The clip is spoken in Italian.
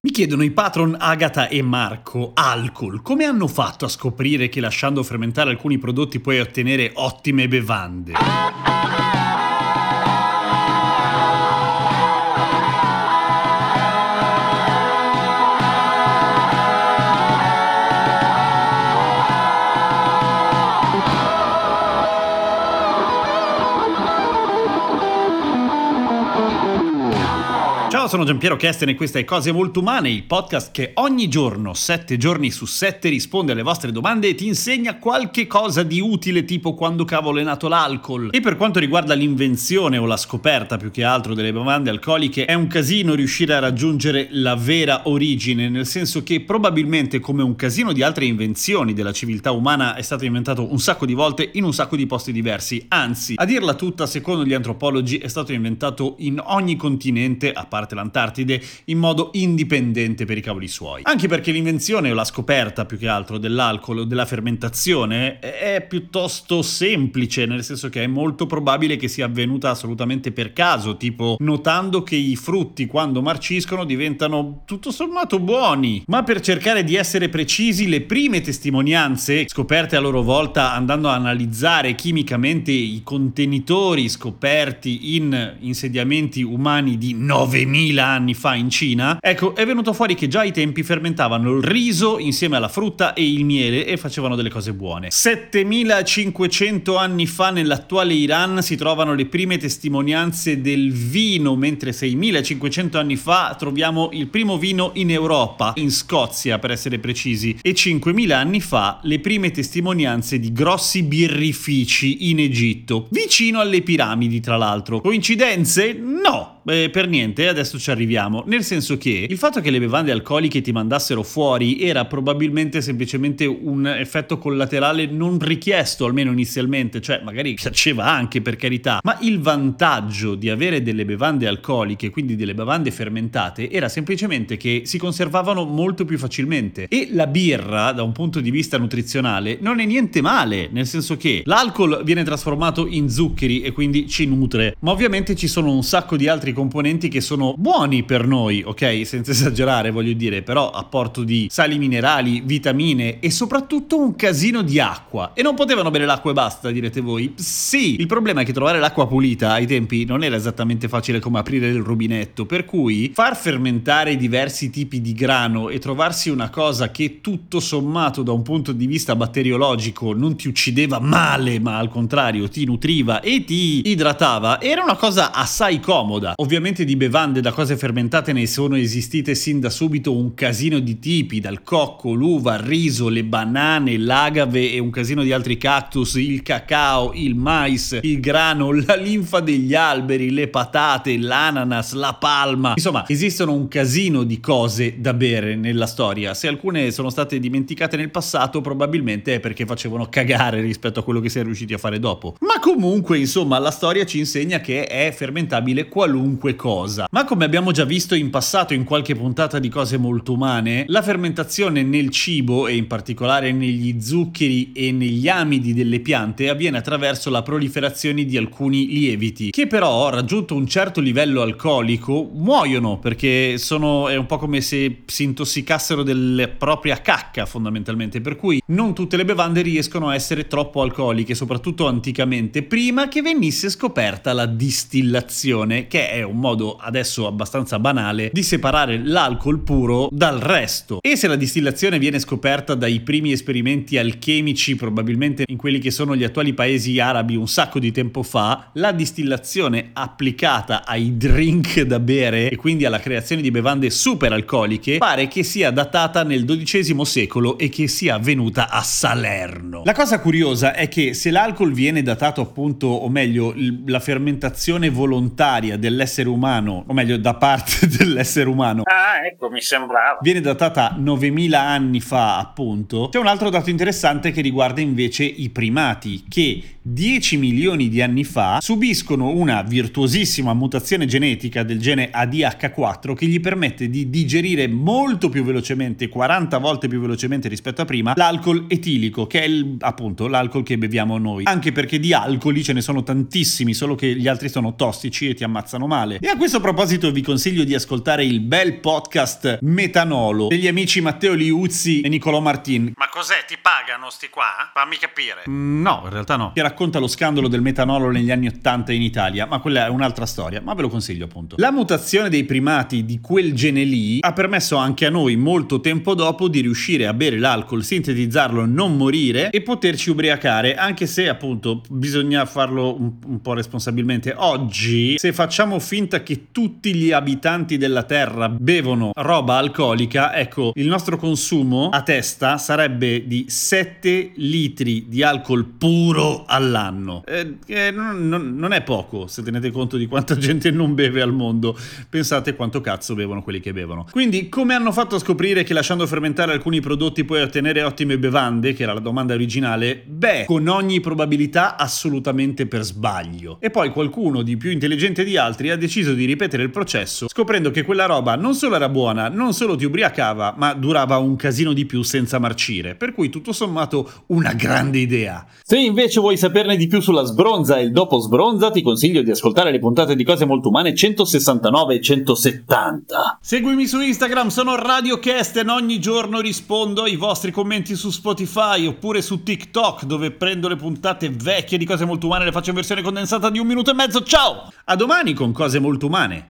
Mi chiedono i patron Agata e Marco, alcol, come hanno fatto a scoprire che lasciando fermentare alcuni prodotti puoi ottenere ottime bevande? Ciao, sono Giampiero Kesten e questa è Cose Molto Umane, il podcast che ogni giorno, sette giorni su sette, risponde alle vostre domande e ti insegna qualche cosa di utile, tipo quando cavolo è nato l'alcol. E per quanto riguarda l'invenzione o la scoperta più che altro delle bevande alcoliche, è un casino riuscire a raggiungere la vera origine, nel senso che probabilmente come un casino di altre invenzioni della civiltà umana è stato inventato un sacco di volte in un sacco di posti diversi, anzi, a dirla tutta, secondo gli antropologi, è stato inventato in ogni continente, a parte l'Antartide, in modo indipendente per i cavoli suoi. Anche perché l'invenzione o la scoperta più che altro dell'alcol o della fermentazione è piuttosto semplice, nel senso che è molto probabile che sia avvenuta assolutamente per caso, tipo notando che i frutti quando marciscono diventano tutto sommato buoni. Ma per cercare di essere precisi, le prime testimonianze, scoperte a loro volta andando a analizzare chimicamente i contenitori scoperti in insediamenti umani di 9000 anni fa in Cina, ecco, è venuto fuori che già ai tempi fermentavano il riso insieme alla frutta e il miele e facevano delle cose buone. 7500 anni fa nell'attuale Iran si trovano le prime testimonianze del vino, mentre 6500 anni fa troviamo il primo vino in Europa, in Scozia per essere precisi, e 5000 anni fa le prime testimonianze di grossi birrifici in Egitto, vicino alle piramidi tra l'altro. Coincidenze? No! Beh, per niente, adesso ci arriviamo. Nel senso che il fatto che le bevande alcoliche ti mandassero fuori era probabilmente semplicemente un effetto collaterale non richiesto, almeno inizialmente, cioè magari piaceva anche per carità, ma il vantaggio di avere delle bevande alcoliche, quindi delle bevande fermentate, era semplicemente che si conservavano molto più facilmente. E la birra, da un punto di vista nutrizionale, non è niente male, nel senso che l'alcol viene trasformato in zuccheri e quindi ci nutre, ma ovviamente ci sono un sacco di altri componenti che sono buoni per noi, ok? Senza esagerare, voglio dire, però apporto di sali minerali, vitamine e soprattutto un casino di acqua. E non potevano bere l'acqua e basta, direte voi? Sì, il problema è che trovare l'acqua pulita ai tempi non era esattamente facile come aprire il rubinetto, per cui far fermentare diversi tipi di grano e trovarsi una cosa che tutto sommato da un punto di vista batteriologico non ti uccideva male, ma al contrario ti nutriva e ti idratava, era una cosa assai comoda. Ovviamente di bevande da cose fermentate ne sono esistite sin da subito un casino di tipi, dal cocco, l'uva, il riso, le banane, l'agave e un casino di altri cactus, il cacao, il mais, il grano, la linfa degli alberi, le patate, l'ananas, la palma. Insomma, esistono un casino di cose da bere nella storia. Se alcune sono state dimenticate nel passato, probabilmente è perché facevano cagare rispetto a quello che si è riusciti a fare dopo. Ma comunque, insomma, la storia ci insegna che è fermentabile qualunque cosa. Ma come abbiamo già visto in passato in qualche puntata di cose molto umane, la fermentazione nel cibo e in particolare negli zuccheri e negli amidi delle piante avviene attraverso la proliferazione di alcuni lieviti, che però raggiunto un certo livello alcolico muoiono perché sono è un po' come se si intossicassero della propria cacca fondamentalmente, per cui non tutte le bevande riescono a essere troppo alcoliche, soprattutto anticamente probabilmente prima che venisse scoperta la distillazione, che è un modo adesso abbastanza banale di separare l'alcol puro dal resto. E se la distillazione viene scoperta dai primi esperimenti alchemici, probabilmente in quelli che sono gli attuali paesi arabi un sacco di tempo fa, la distillazione applicata ai drink da bere e quindi alla creazione di bevande super alcoliche pare che sia datata nel XII secolo e che sia avvenuta a Salerno. La cosa curiosa è che se l'alcol viene datato appunto, o meglio, la fermentazione volontaria dell'essere umano, o meglio, da parte dell'essere umano. Ah, ecco, mi sembrava. Viene datata 9000 anni fa, appunto. C'è un altro dato interessante che riguarda invece i primati, che 10 milioni di anni fa subiscono una virtuosissima mutazione genetica del gene ADH4 che gli permette di digerire molto più velocemente, 40 volte più velocemente rispetto a prima, l'alcol etilico, che è il, appunto l'alcol che beviamo noi. Anche perché di alcoli ce ne sono tantissimi, solo che gli altri sono tossici e ti ammazzano male. E a questo proposito vi consiglio di ascoltare il bel podcast Metanolo degli amici Matteo Liuzzi e Nicolò Martin. Ma cos'è? Ti pagano sti qua? Fammi capire. Mm, no, in realtà no. Che racconta lo scandalo del metanolo negli anni 80 in Italia, ma quella è un'altra storia, ma ve lo consiglio appunto. La mutazione dei primati di quel gene lì ha permesso anche a noi molto tempo dopo di riuscire a bere l'alcol, sintetizzarlo, non morire e poterci ubriacare, anche se appunto bisogna farlo un, un po' responsabilmente. Oggi, se facciamo finta che tutti gli abitanti della Terra bevono roba alcolica, ecco, il nostro consumo a testa sarebbe di 7 litri di alcol puro all'anno. Eh, eh, non, non, non, è poco se tenete conto di quanta gente non beve al mondo. Pensate quanto cazzo bevono quelli che bevono. Quindi, come hanno fatto a scoprire che lasciando fermentare alcuni prodotti puoi ottenere ottime bevande, che era la domanda originale? Beh, con ogni probabilità assolutamente per sbaglio. E poi qualcuno di più intelligente di altri ha deciso di ripetere il processo, scoprendo che quella roba non solo era buona, non solo ti ubriacava, ma durava un casino di più senza marcire. Per cui tutto sommato una grande idea. Se invece vuoi saperne di più sulla sbronza e il dopo sbronza, ti consiglio di ascoltare le puntate di Cose Molto Umane 169 e 170. Seguimi su Instagram, sono RadioCast e ogni giorno rispondo ai vostri commenti su Spotify oppure su TikTok dove prendo le puntate vecchie di Cose Molto Umane le faccio in versione condensata di un minuto e mezzo. Ciao! A domani con Cose Molto Umane.